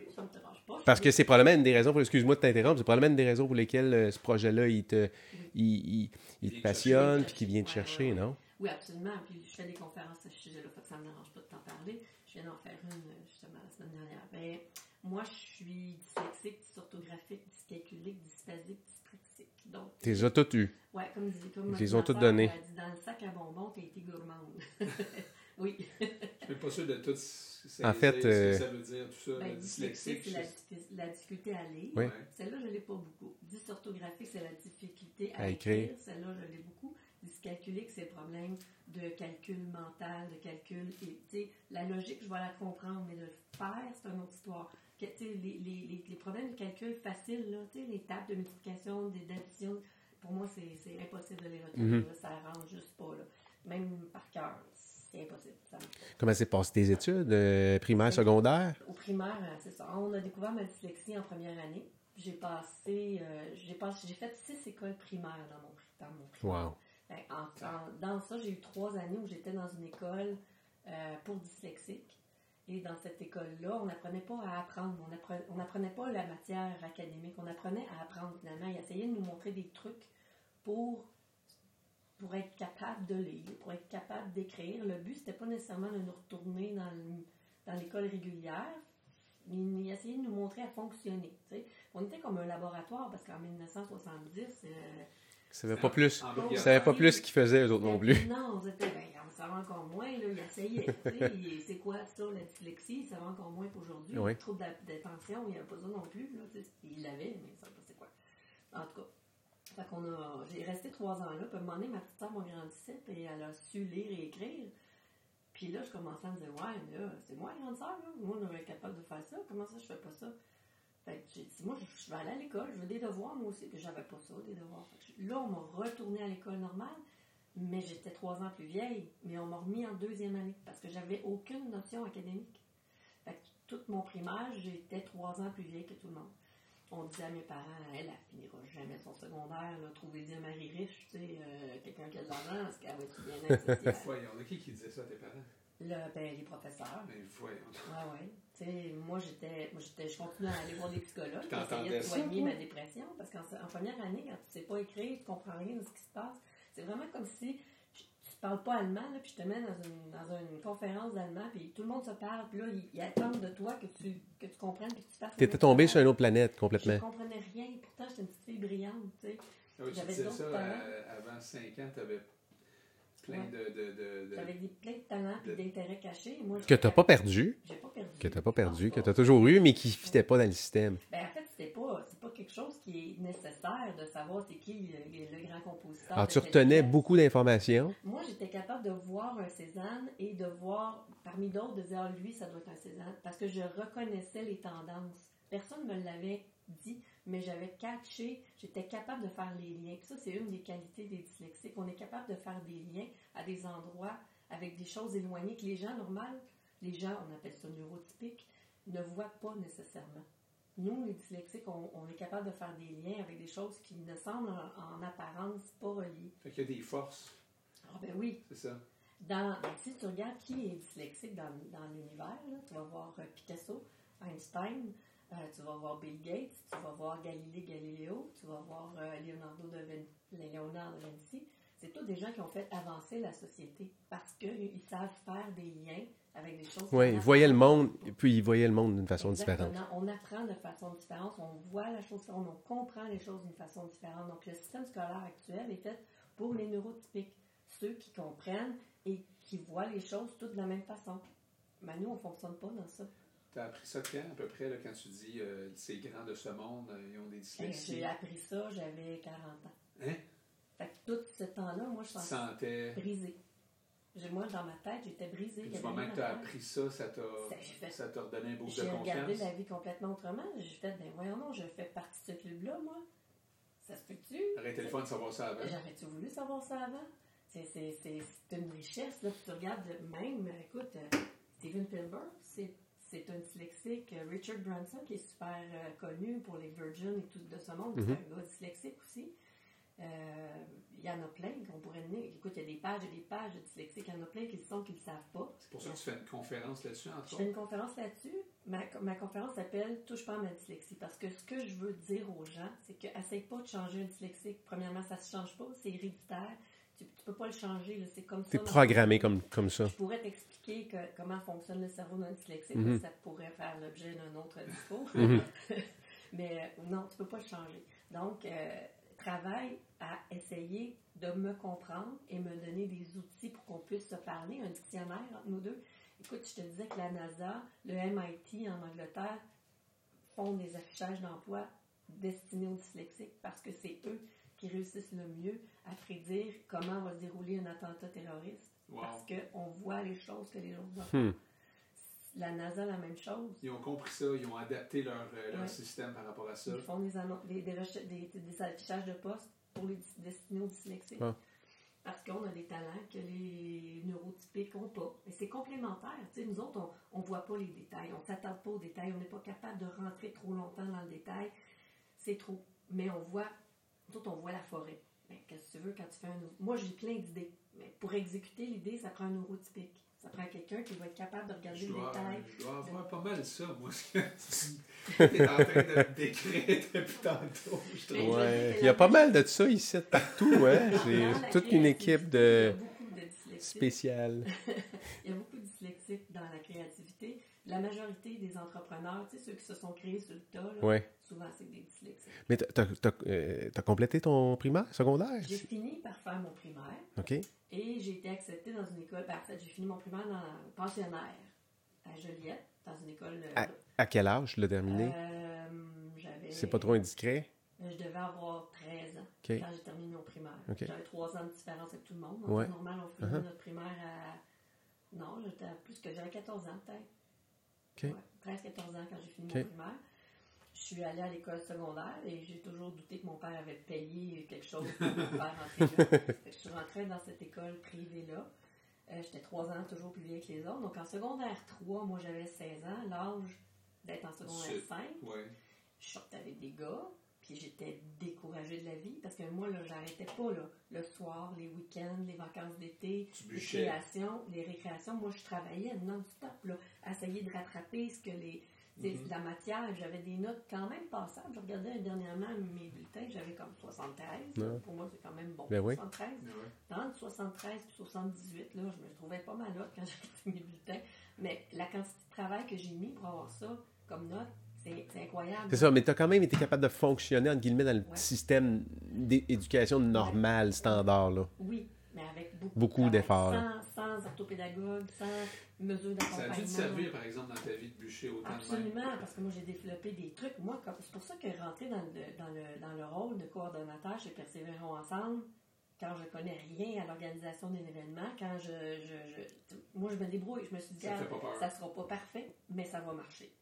Parce que c'est probablement une des raisons, pour, excuse-moi de t'interrompre, c'est probablement une des raisons pour lesquelles euh, ce projet-là, il te, il, il- il te passionne, puis qu'il vient te chercher, non? Oui, absolument. Puis je fais des conférences à ce sujet-là, fait que ça ne me dérange pas de t'en parler. Je viens d'en faire une euh, justement la semaine dernière. Ben, moi, je suis dyslexique, dysorthographique, dyscalculique, dysphasique, dyspraxique. Donc, Tu les as toutes eues. ouais, comme dit, comme Ils ont sœur, données. elle dit, dans le sac à bonbons, t'as été gourmande. oui. Je suis pas sûr de tout En fait, ce euh, que ça veut dire, tout ça. Ben, le dyslexique, c'est la difficulté à lire. Oui. Ouais. Celle-là, je ne l'ai pas beaucoup. Dysorthographique, c'est la difficulté à, À écrire. écrire. Celle-là, je l'ai beaucoup. Dyscalculique, c'est le problème de calcul mental, de calcul. Et, la logique, je vais la comprendre, mais de le faire, c'est une autre histoire. Que, les, les, les, problèmes de calcul faciles, là, les tables de multiplication, des d'addition, pour moi, c'est impossible de les retenir. Mhm. là. Ça rentre juste pas. Là. Même par cœur, c'est impossible. Ça. Comment s'est passé tes études, euh, primaire, secondaire? Au primaire, euh, c'est ça. On a découvert ma dyslexie en première année. J'ai passé, euh, j'ai passé, j'ai fait six écoles primaires dans mon, dans mon primaire. Wow. Ben, en- en- dans ça, j'ai eu trois années où j'étais dans une école euh, pour dyslexiques. Et dans cette école-là, on n'apprenait pas à apprendre. On appre- on n'apprenait pas la matière académique. On apprenait à apprendre finalement. Ils essayaient de nous montrer des trucs pour, pour être capable de lire, pour être capable d'écrire. Le but, c'était pas nécessairement de nous retourner dans le- dans l'école régulière. mais Ils essayaient de nous montrer à fonctionner. On était comme un laboratoire parce qu'en 1970, euh, Ils savaient pas plus. Ils savaient pas plus ce qu'ils faisaient, eux autres non plus. non, c'était, ben, on savait encore moins, là, il essayait. tu sais, il- c'est quoi ça, la dyslexie? Il savait encore moins qu'aujourd'hui. Oui. Trop d'a- d'attention, il n'y avait pas ça non plus. Là, tu sais, il l'avait, mais pas c'est quoi. En tout cas, fait qu'on a, j'ai resté trois ans là. Puis à un moment donné, ma petite soeur m'a grandissait, puis elle a su lire et écrire. Puis là, je commençais à me dire, ouais, là, c'est moi la grande sœur, là. Moi, on est capable de faire ça. Comment ça, je fais pas ça? Fait que j'ai dit, moi, je, vais aller à l'école, je veux des devoirs, moi aussi. Puis j'avais pas ça, des devoirs. Là, on m'a retourné à l'école normale, mais j'étais trois ans plus vieille. Mais on m'a remis en deuxième année parce que j'avais aucune notion académique. Fait que tout mon primaire, j'étais trois ans plus vieille que tout le monde. On disait à mes parents, elle, elle finira jamais son secondaire, là, trouvez-y un mari riche, tu sais, euh, quelqu'un qui a de l'argent, parce qu'elle va être bien associée. Voyons, il y a qui qui disait ça à tes parents? Là, ben, les professeurs. Ben, voyons. Ouais, ouais. Tu sais, moi, j'étais, moi, j'étais, je continuais à aller voir des psychologues, essayaient de soigner ma dépression, parce qu'en en première année, quand tu sais pas écrire, tu comprends rien de ce qui se passe, c'est vraiment comme si parles pas allemand, là, puis je te mets dans une, dans une conférence d'allemand, puis tout le monde se parle, puis là, ils, ils attendent de toi que tu, que tu comprennes, puis que tu fasses... T'étais tombé sur une autre planète, Je complètement. comprenais rien, pourtant, j'étais une petite fille brillante, tu sais. Oui, tu J'avais ça talents. avant 5 ans, tu avais plein Ouais. de. de, de, de- J'avais des, plein de talents de- d'intérêts cachés. et Moi, Que j'étais t'as pas perdu, J'ai pas perdu. que t'as pas perdu, que pas. t'as toujours eu, mais qui ne fitait pas dans le système. Ben, en fait, c'était pas, c'est pas quelque chose qui est nécessaire de savoir c'est qui le, le grand compositeur. Alors, tu retenais beaucoup d'informations. Moi, j'étais capable de voir un Cézanne et de voir, parmi d'autres, de dire, ah, lui, ça doit être un Cézanne, parce que je reconnaissais les tendances. Personne ne me l'avait dit, mais j'avais catché, j'étais capable de faire les liens. Puis ça, c'est une des qualités des dyslexiques. On est capable de faire des liens à des endroits avec des choses éloignées que les gens normales, les gens, on appelle ça neurotypiques, ne voient pas nécessairement. Nous, les dyslexiques, on, on est capable de faire des liens avec des choses qui ne semblent en, en apparence pas reliées. Fait qu'il y a des forces, Ah ben oui, c'est ça. dans, ben, si tu regardes qui est dyslexique dans, dans l'univers, tu vas voir euh, Picasso, Einstein, euh, tu vas voir Bill Gates, tu vas voir Galilée Galileo, tu vas voir euh, Leonardo da Vin- Léonard da Vinci. C'est tous des gens qui ont fait avancer la société parce qu'ils savent faire des liens avec des choses. Oui, ils voyaient le monde, et puis ils voyaient le monde d'une façon Exactement. différente. On apprend de façon différente, on voit la chose différente, on comprend les choses d'une façon différente. Donc, le système scolaire actuel est fait pour les neurotypiques, ceux qui comprennent et qui voient les choses toutes de la même façon. Mais nous, on ne fonctionne pas dans ça. Tu as appris ça quand, à peu près, là, quand tu dis euh, ces grands de ce monde, euh, ils ont des Et dyslexies? J'ai appris ça, j'avais 40 ans. Hein? Fait que tout ce temps-là, moi, je sentais. brisée. Moi, dans ma tête, j'étais brisée. Du moment que tu as appris ça, ça t'a Ça, redonné un boost de J'ai regardé confiance. la vie complètement autrement. J'ai fait, ben voyons non, je fais partie de ce club-là, moi. Ça se peut-tu? Été le fun de savoir ça avant. J'aurais-tu voulu savoir ça avant? C'est, une richesse, là. Puis tu regardes même, écoute, euh, Steven Spielberg, c'est, c'est un dyslexique. Euh, Richard Branson, qui est super euh, connu pour les Virgin et tout de ce monde, Mhm. c'est un gars dyslexique aussi. Euh, Il y en a plein qu'on pourrait donner. Écoute, il y a des pages et des pages de dyslexiques. Il y en a plein qui le sont, qui ne le savent pas. C'est pour ça que tu fais une conférence là-dessus, entre Je fais une conférence là-dessus. Ma, ma conférence s'appelle Touche pas à ma dyslexie. Parce que ce que je veux dire aux gens, c'est que essaye pas de changer un dyslexique. Premièrement, ça se change pas, c'est héréditaire. Tu, tu peux pas le changer, c'est comme ça. Dans- programmé comme, comme ça. Je pourrais t'expliquer que- comment fonctionne le cerveau d'un dyslexique. Mhm. Ça pourrait faire l'objet d'un autre discours. Mhm. Mais euh, non, tu peux pas le changer. Donc, euh, travaille à essayer de me comprendre et me donner des outils pour qu'on puisse se parler, un dictionnaire entre nous deux. Écoute, je te disais que la NASA, le MIT en Angleterre font des affichages d'emploi destinés aux dyslexiques parce que c'est eux qui réussissent le mieux à prédire comment va se dérouler un attentat terroriste. Wow. Parce qu'on voit les choses que les autres voient. Hmm. La NASA, la même chose. Ils ont compris ça, ils ont adapté leur, euh, leur Ouais. système par rapport à ça. Ils font des, des, des, des- des affichages de postes pour les destinés aux dyslexiques. Ah. Parce qu'on a des talents que les neurotypiques n'ont pas. Et c'est complémentaire. Tu sais, nous autres, on ne voit pas les détails. On ne s'attarde pas aux détails. On n'est pas capable de rentrer trop longtemps dans le détail. C'est trop. Mais on voit, nous autres, on voit la forêt. Mais qu'est-ce que tu veux quand tu fais un... Moi, j'ai plein d'idées. Mais pour exécuter l'idée, ça prend un neurotypique. Ça prend quelqu'un qui va être capable de regarder le détail. je dois avoir pas mal ça, moi. tu es en train de me décrire depuis tantôt, je trouve. Ouais. que Il y a pas mal de ça ici, partout. Hein? C'est toute une équipe de créativité, il y a beaucoup de dyslexiques. spéciales. Il y a beaucoup de dyslexiques dans la créativité. La majorité des entrepreneurs, tu sais, ceux qui se sont créés sur le tas, là, Ouais. souvent c'est des dyslexiques. Mais t'as, euh, t'as complété ton primaire, secondaire? J'ai fini par faire mon primaire OK. Et j'ai été acceptée dans une école. ben, en fait, j'ai fini mon primaire dans pensionnaire à Joliette, dans une école. euh, Ah, À quel âge tu l'as terminé? euh, j'avais. C'est pas trop indiscret? Je devais avoir 13 ans quand j'ai terminé mon primaire. J'avais 3 ans de différence avec tout le monde. Ouais. Normal, on finit Uh-huh. notre primaire à. Non, j'étais à plus que j'avais 14 ans peut-être. OK. Ouais, 13-14 ans quand j'ai fini mon primaire. Je suis allée à l'école secondaire et j'ai toujours douté que mon père avait payé quelque chose pour me faire rentrer là. Je suis rentrée dans cette école privée-là. Euh, J'étais 3 ans toujours plus vieille que les autres. Donc en secondaire 3, moi j'avais 16 ans, l'âge d'être en secondaire C'est- 5 Ouais. je sortais avec des gars, puis j'étais découragée de la vie parce que moi, là, j'arrêtais pas, là. Le soir, les week-ends, les vacances d'été, les bûchais. créations, les récréations, moi, je travaillais non-stop, là, à essayer de rattraper ce que les. Mhm. La matière, j'avais des notes quand même passables. Je regardais dernièrement mes bulletins, j'avais comme 73. là. Ouais. Pour moi, c'est quand même bon. Ben oui. 73. Entre 73 et 78, là, je me trouvais pas mal quand j'ai fait mes bulletins. Mais la quantité de travail que j'ai mis pour avoir ça comme note, c'est c'est incroyable. C'est ça, mais tu as quand même été capable de fonctionner, entre guillemets, dans le Ouais. système d'éducation normale, standard. Là. Oui, mais avec beaucoup, Beaucoup de d'efforts, Sans, sans orthopédague, sans mesure Ça a d'accompagnement. dû te servir, par exemple, dans ta vie de bûcher autant de. Absolument, parce que moi j'ai développé des trucs. Moi, c'est pour ça que rentrer dans le, dans, le, dans le rôle de coordonnateur chez Persévérons Ensemble, quand je connais rien à l'organisation d'un événement, quand je, je, je- Moi, je me débrouille. Je me suis dit, Ça ça sera pas parfait, mais ça va marcher.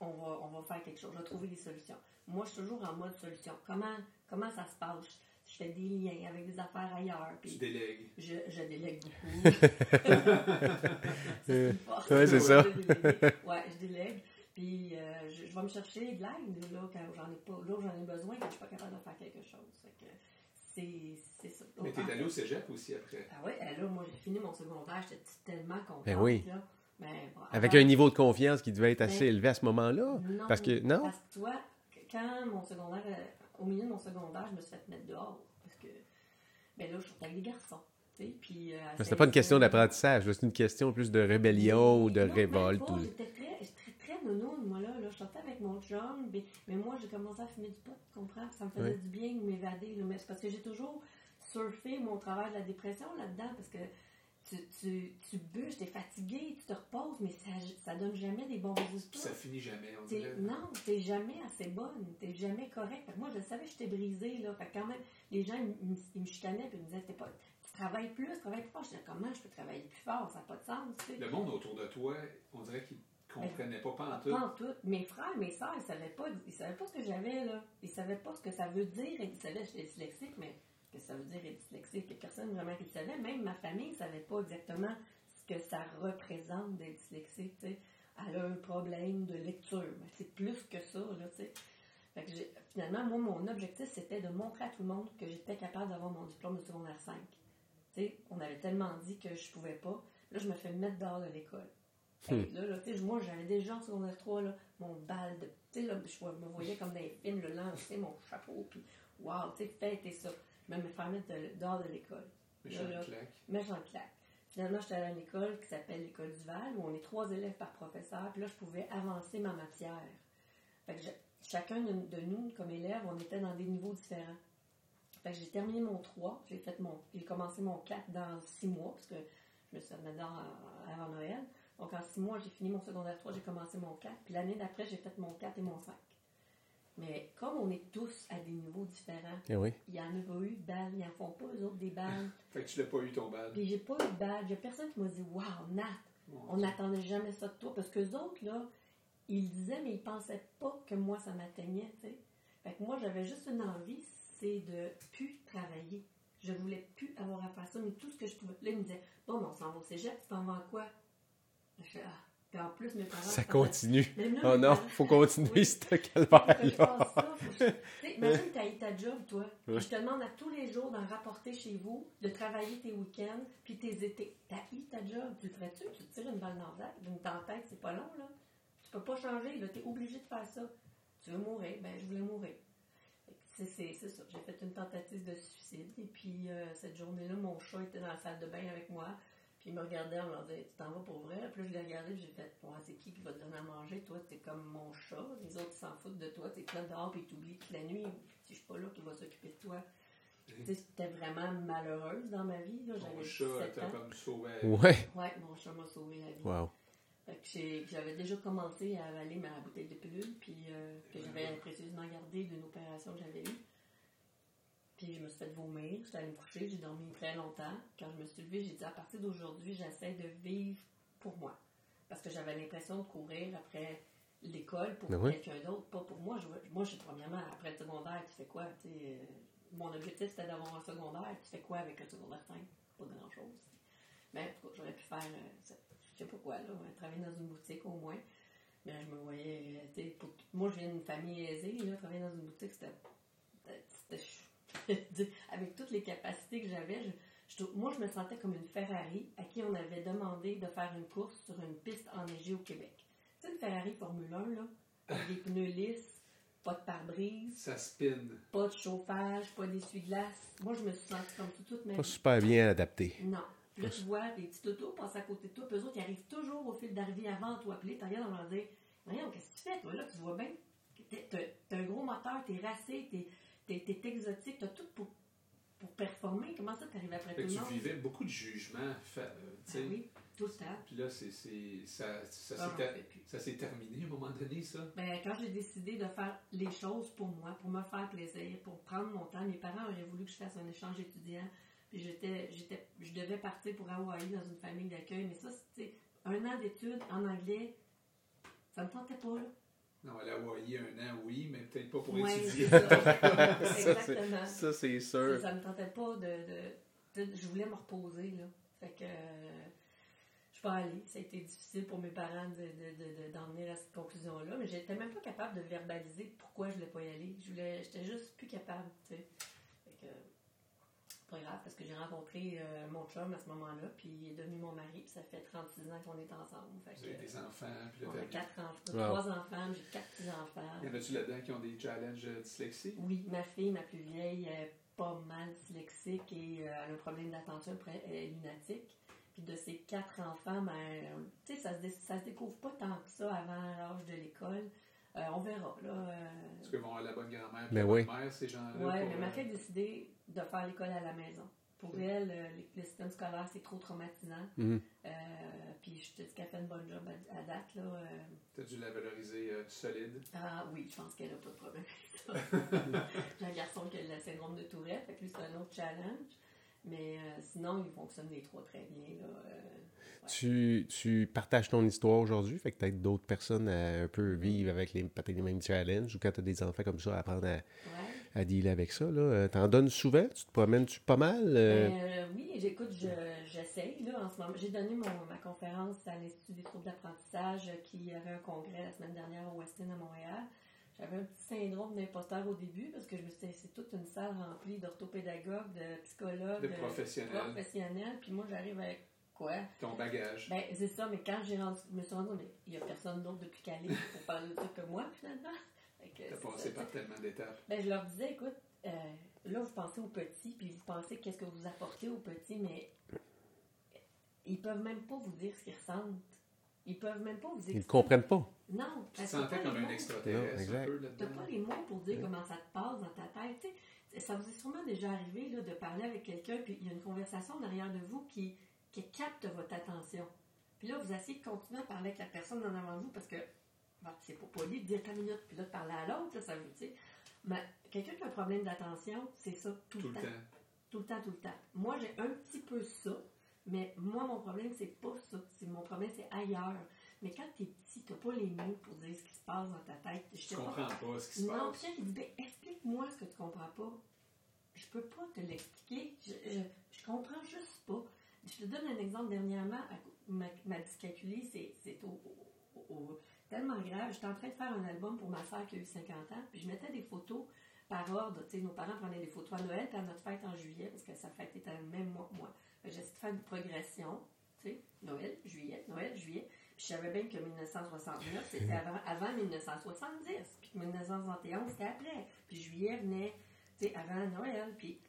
on va, on va faire quelque chose, je vais trouver des solutions. Moi, je suis toujours en mode solution. Comment, comment ça se passe? Je fais des liens avec des affaires ailleurs. Tu Puis délègues. je, je délègue beaucoup. C'est. Ouais, c'est ça. Je délègue. Ouais, je délègue. Puis euh, je, je vais me chercher de l'aide là, quand j'en ai pas, là où j'en ai besoin, quand je suis pas capable de faire quelque chose. Fait que c'est c'est ça. Mais t'es allé au cégep aussi après? Ah ouais, là, moi j'ai fini mon secondaire, j'étais tellement contente. Ben oui. Là. Ben, bon, Avec un niveau de confiance qui devait être assez Mais- élevé à ce moment-là? Non, Parce que, non? Parce que toi, quand mon secondaire, euh, au milieu de mon secondaire, je me suis fait mettre dehors. Parce que, ben là, je sortais avec des garçons. Puis, euh, C'était pas une question 16 ans, d'apprentissage, c'est une question plus de rébellion ou de non, révolte. ou- J'étais très, très nounoune, moi, là. là. Je sortais avec mon chum, mais, mais moi, j'ai commencé à fumer du pot, tu comprends? Ça me faisait du bien de m'évader. Mais c'est parce que j'ai toujours surfé mon travail de la dépression là-dedans, parce que tu, tu, tu bûches, t'es fatigué, tu te reposes, mais ça, ça donne jamais des bons résultats. ça finit jamais, on dirait. non, t'es jamais assez bonne, t'es jamais correct. Fait que moi, je savais que j'étais brisée, là. Fait que quand même, les gens, ils, me- ils me chicanaient, ils me disaient, T'es pas, tu travailles plus, tu travailles plus fort. Je disais, comment je peux travailler plus fort? Ça n'a pas de sens, tu sais. Le monde autour de toi, on dirait qu'ils comprenaient pas, pas en tout. Pas en tout. Mes frères, mes soeurs, ils savaient pas, ils savaient pas ce que j'avais, là. Ils savaient pas ce que ça veut dire. Ils savaient que j'étais dyslexique, mais ce que ça veut dire être dyslexique, a personne vraiment qui le savait. Même ma famille ne savait pas exactement ce que ça représente d'être dyslexique, tu sais. Elle a un problème de lecture. Mais c'est plus que ça, là, tu sais. Fait que finalement, moi, mon objectif, c'était de montrer à tout le monde que j'étais capable d'avoir mon diplôme de secondaire 5. Tu sais, on avait tellement dit que je pouvais pas. Là, je me fais mettre dehors de l'école. Que Là, là, tu sais, moi, j'avais déjà en secondaire 3, là, mon bal de. Tu sais, là, je me voyais comme dans les films, le lancer mon chapeau, puis waouh, tu sais, fêter ça. Me faire mettre de- dehors de l'école. Là, là. claque. Méchant claque. Finalement, j'étais allée à une école qui s'appelle l'école du Val, où on est trois élèves par professeur, puis là, je pouvais avancer ma matière. Fait que je- chacun de, de nous, comme élèves, on était dans des niveaux différents. Fait que j'ai terminé mon 3, j'ai fait mon. J'ai commencé mon 4 dans 6 mois, parce que je me suis remis dedans avant Noël. Donc en 6 mois, j'ai fini mon secondaire 3, j'ai commencé mon 4. Puis l'année d'après, j'ai fait mon 4 et mon 5. Mais comme on est tous à des niveaux différents, Eh oui. il n'y en a pas eu de balles, ils n'en font pas, eux autres, des balles. Fait que tu l'as pas eu ton badge. Puis j'ai pas eu de badge. Il y a personne qui m'a dit Waouh, Nat, on n'attendait jamais ça de toi. Parce que les autres, là, ils le disaient, mais ils pensaient pas que moi, ça m'atteignait, tu sais. Fait que moi, j'avais juste une envie, c'est de plus travailler. Je voulais plus avoir à faire ça, mais tout ce que je pouvais. Là, ils me disaient Bon, mais on s'en va au cégep, tu t'en vas en quoi? Je fais Ah. Puis en plus, mes parents. Ça continue. Là, Oh non, parents- faut continuer Oui. ce calvaire-là. Imagine, tu as ta job, toi. Je te demande à tous les jours d'en rapporter chez vous, de travailler tes week-ends, puis tes étés. Tu as ta job. Tu le ferais-tu? Tu te tires une balle dans la tête, une tempête, c'est pas long, là. Tu peux pas changer, là. Tu es obligé de faire ça. Tu veux mourir? Ben, je voulais mourir. C'est ça. J'ai fait une tentative de suicide. Et puis, euh, cette journée-là, mon chat était dans la salle de bain avec moi. Puis il me regardait, on me disait, tu t'en vas pour vrai? Puis là, je l'ai regardé, puis j'ai fait, ouais, c'est qui qui va te donner à manger? Toi, t'es comme mon chat. Les autres, ils s'en foutent de toi. T'es là dehors, puis t'oublies toute la nuit. Si je suis pas là, qui va s'occuper de toi? Tu sais, C'était vraiment malheureuse dans ma vie. là. J'avais chat 17 t'a comme sauvé. Ouais. Ouais, mon chat m'a sauvé la vie. Wow. Fait que j'ai- j'avais déjà commencé à avaler ma bouteille de pilule, puis euh, que j'avais précieusement gardée d'une opération que j'avais eue. Puis je me suis fait vomir, j'étais allée me coucher, j'ai dormi très longtemps. Quand je me suis levée, j'ai dit à partir d'aujourd'hui, j'essaie de vivre pour moi. Parce que j'avais l'impression de courir après l'école pour Ben oui. quelqu'un d'autre, pas pour moi. Je, moi, je suis premièrement, après le secondaire, tu fais quoi? tu sais, euh, mon objectif, c'était d'avoir un secondaire. Tu fais quoi avec un secondaire 5? Pas grand-chose. Mais en tout cas, j'aurais pu faire, euh, je sais pas quoi, là, travailler dans une boutique au moins. Mais je me voyais, euh, tu sais, pour- moi, je viens d'une famille aisée, là, travailler dans une boutique, c'était- avec toutes les capacités que j'avais, je- je trou- moi, je me sentais comme une Ferrari à qui on avait demandé de faire une course sur une piste enneigée au Québec. Tu sais, une Ferrari Formule 1, là, avec des pneus lisses, pas de pare-brise, Ça spin. pas de chauffage, pas d'essuie-glace. Moi, je me suis sentie comme ça toute ma Pas super bien adapté. Non. Puis là, tu vois des petits autos passer à côté de toi, puis eux autres, ils arrivent toujours au fil d'arrivée avant toi. Puis là, tu regardes, on leur dit Voyons, qu'est-ce que tu fais, toi, là, tu vois bien. T'as un gros moteur, t'es racé, t'es t'es- exotique, t'as tout pour, pour performer. Comment ça, t'arrives après Fait tout que le tu vivais beaucoup de jugements. euh. Ah oui, tout le temps. Puis là, c'est, c'est, ça, ça, Ça, s'est j'en ter- fais plus. ça s'est terminé à un moment donné, ça? Ben, quand j'ai décidé de faire les choses pour moi, pour me faire plaisir, pour prendre mon temps, mes parents auraient voulu que je fasse un échange étudiant. Puis j'étais, j'étais, je devais partir pour Hawaï dans une famille d'accueil. Mais ça, c'était un an d'études en anglais. Ça me tentait pas, là. Non, à Hawaii un an, oui, mais peut-être pas pour Ouais, étudier. ça. Ça, c'est- Exactement. Ça, c'est sûr. Ça me tentait pas de, de, de- Je voulais me reposer, là. Fait que. euh, je suis pas allée. Ça a été difficile pour mes parents de, de, de- de- d'en venir à cette conclusion-là. Mais j'étais même pas capable de verbaliser pourquoi je voulais pas y aller. Je voulais. J'étais juste plus capable, tu sais. Pas grave, parce que j'ai rencontré euh, mon chum à ce moment-là, puis il est devenu mon mari, puis ça fait 36 ans qu'on est ensemble. Fait Vous avez des enfants, puis on a quatre enfants, Wow. trois enfants, j'ai quatre petits-enfants. Y en a-tu là-dedans qui ont des challenges euh, dyslexie? Oui, ma fille, ma plus vieille, est pas mal dyslexique et euh, elle a un problème d'attention, après, elle est lunatique. Puis de ses quatre enfants, ben, tu sais, ça se, ça se découvre pas tant que ça avant l'âge de l'école. Euh, on verra, là. euh, Est-ce qu'ils vont avoir la bonne grand-mère et Ben la oui. bonne mère, ces gens-là? ouais, pour, mais ma euh, fille a décidé de faire l'école à la maison. Pour elle, euh, les- le système scolaire, c'est trop traumatisant. Mhm. Euh, puis je te dis qu'elle fait une bonne job à, à date, là. T'as dû la valoriser euh, solide. Ah oui, je pense qu'elle n'a pas de problème avec ça. J'ai un garçon qui a le syndrome de Tourette, fait que lui, c'est un autre challenge. Mais euh, sinon, ils fonctionnent les trois très bien. Là, euh, Tu, tu partages ton histoire aujourd'hui, fait que peut-être d'autres personnes à un peu vivre avec les, peut-être les mêmes challenges, ou quand tu as des enfants comme ça, apprendre à, ouais. à dealer avec ça. Là. Euh, T'en donnes souvent? Tu te promènes-tu pas mal? euh? Ben, euh, oui, j'écoute, je- j'essaye là en ce moment. J'ai donné mon, ma conférence à l'Institut des troubles d'apprentissage euh, qui avait un congrès la semaine dernière au Westin à Montréal. J'avais un petit syndrome d'imposteur au début parce que je me suis dit, c'est toute une salle remplie d'orthopédagogues, de psychologues, De professionnels. professionnels. Puis moi, j'arrive avec quoi? Ton bagage. Ben, c'est ça, mais quand j'ai rendu, je me suis rendu compte, mais il n'y a personne d'autre depuis Calais pour parler de ça que moi, finalement. T'as passé ça, par tellement d'étapes. ben, je leur disais, écoute, euh, là, vous pensez aux petits, puis vous pensez qu'est-ce que vous apportez aux petits, mais ils peuvent même pas vous dire ce qu'ils ressentent. Ils peuvent même pas vous Ils ne comprennent pas. Non, Tu te parce que t'as sentais pas comme un extraterrestre T'as là-dedans. pas les mots pour dire comment ça te passe dans ta tête. tu. Ça vous est sûrement déjà arrivé là, de parler avec quelqu'un, puis il y a une conversation derrière de vous qui, qui capte votre attention. Puis là, vous essayez de continuer à parler avec la personne en avant de vous parce que ben, c'est pas poli de dire 10 minutes, puis là, de parler à l'autre, ça veut dire. Mais quelqu'un qui a un problème d'attention, c'est ça tout, Tout le le temps. Tout le temps, tout le temps. Moi, j'ai un petit peu ça, mais moi, mon problème, c'est pas ça. Mon problème, c'est ailleurs. Mais quand t'es petit, t'as pas les mots pour dire ce qui se passe dans ta tête. Je Tu comprends pas ce qui se non, passe. Pierre, il dit, ben, explique-moi ce que tu comprends pas. Je peux pas te l'expliquer. Je, je, je comprends juste pas. Je te donne un exemple dernièrement. Ma, ma dyscalculie, c'est tellement grave. J'étais en train de faire un album pour ma soeur qui a eu 50 ans, puis je mettais des photos par ordre. Tu sais, nos parents prenaient des photos à Noël, puis à notre fête en juillet, parce que sa fête était le même mois que moi. Essayé de faire une progression. Tu sais, Noël, juillet, Noël, juillet. Puis je savais bien que 1969, c'était avant, avant 1970. Puis que 1971, c'était après. Puis juillet venait, tu sais, avant Noël. Puis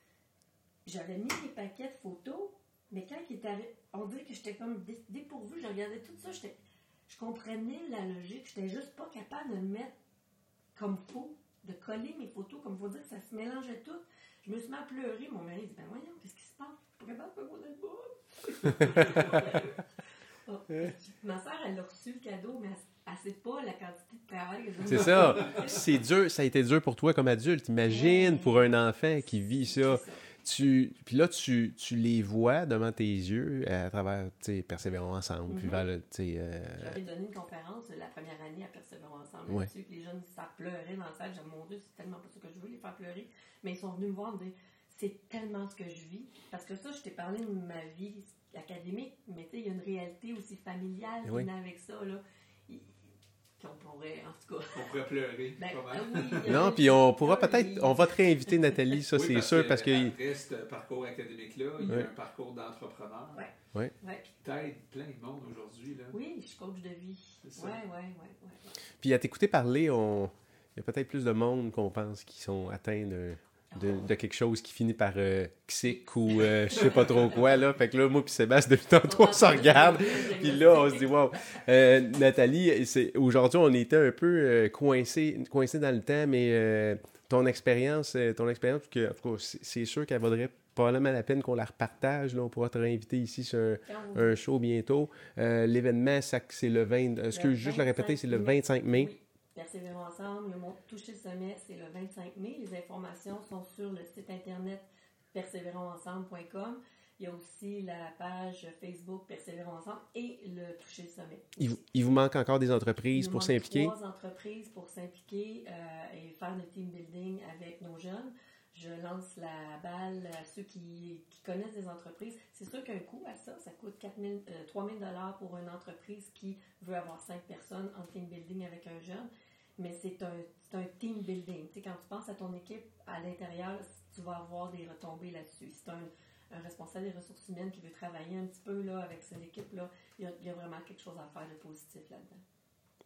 j'avais mis des paquets de photos, mais quand il est arrivé, on dirait que j'étais comme dé- dépourvue. Je regardais tout ça, j'étais, je comprenais la logique. J'étais juste pas capable de le mettre comme faux, de coller mes photos comme faut dire que ça se mélangeait tout. Je me suis mis à pleurer. Mon mari dit Ben voyons, qu'est-ce qui se passe? Je suis pas capable de faire mon album. Oh, Ma soeur, elle a reçu le cadeau, mais elle ne sait pas la quantité de travail que j'ai C'est ça. C'est dur. Ça a été dur pour toi comme adulte. Imagine pour un enfant qui vit ça. Tu, puis là, tu, tu les vois devant tes yeux à travers, Persévérons ensemble. Puis vers le, tu sais, euh, J'avais donné une conférence la première année à Persévérons ensemble Ouais. Les jeunes, ça pleurait dans la salle. J'ai mon Dieu, c'est tellement pas ça que je veux, les faire pleurer. Mais ils sont venus me voir et me dire, c'est tellement ce que je vis. Parce que ça, je t'ai parlé de ma vie académique, mais tu sais, il y a une réalité aussi familiale qui Oui. vient avec ça. Là. Puis on pourrait, en tout cas. On pourrait pleurer. Ben, pas mal. oui, Non, puis on pourra peut-être, on va te réinviter Nathalie, ça Oui, c'est sûr, parce que ce parcours académique-là, il y a un parcours d'entrepreneur Ouais. Ouais. Ouais. qui t'aide plein de monde aujourd'hui. là. Oui, je suis coach de vie. C'est ça. Ouais, ouais, ouais, ouais. puis à t'écouter parler, on, il y a peut-être plus de monde qu'on pense qui sont atteints de, de, de quelque chose qui finit par euh, xic ou euh, je sais pas trop quoi là. Fait que là, moi puis Sébastien depuis tantôt on se regarde. Puis là, on se dit, wow. Euh, Nathalie, c'est, aujourd'hui, on était un peu euh, coincé, coincé dans le temps, mais euh, ton expérience, ton expérience, que, en tout cas, c'est, sûr qu'elle vaudrait probablement la peine qu'on la repartage. Là, on pourra te réinviter ici sur un, show bientôt. L'événement, c'est le 20. Est-ce que juste le répéter, 25 c'est le mai. 25 mai. Oui. Persévérons ensemble. Le mot Toucher le sommet, c'est le 25 mai. Les informations sont sur le site internet persévéronsensemble.com. Il y a aussi la page Facebook Persévérons ensemble et le Toucher Sommet. Il, vous- il vous manque encore des entreprises Il nous pour s'impliquer? Trois entreprises pour s'impliquer euh, et faire le team building avec nos jeunes. Je lance la balle à ceux qui, connaissent des entreprises. C'est sûr qu'un coût à ça, ça coûte 4 000, euh, 3 000 pour une entreprise qui veut avoir cinq personnes en team building avec un jeune. Mais c'est un, team building. Tu sais, quand tu penses à ton équipe à l'intérieur, tu vas avoir des retombées là-dessus. C'est un, un responsable des ressources humaines qui veut travailler un petit peu là, avec son équipe. Là. Il y a vraiment quelque chose à faire de positif là-dedans.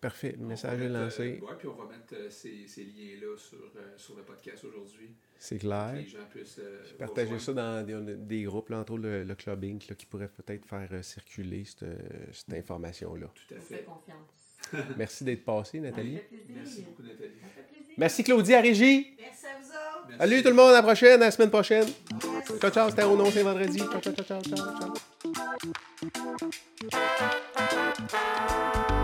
Parfait, le message est lancé. euh, ouais, puis on va mettre euh, ces, ces liens-là sur, euh, sur le podcast aujourd'hui. C'est Que clair. les gens puissent. euh, Partager ça dans des, des groupes, là, entre autres le, le Club Inc, là, qui pourrait peut-être faire euh, circuler cette, cette information-là. Tout à fait confiance. Merci d'être passé, Nathalie. Merci beaucoup, Nathalie. Ça me fait plaisir. Merci Claudie à Régie. Merci à vous autres. Merci. Salut tout le monde, à la prochaine, à la semaine prochaine. Ciao, ciao, c'était au nom, c'est vendredi. Ciao, ciao, ciao, ciao, ciao, ciao.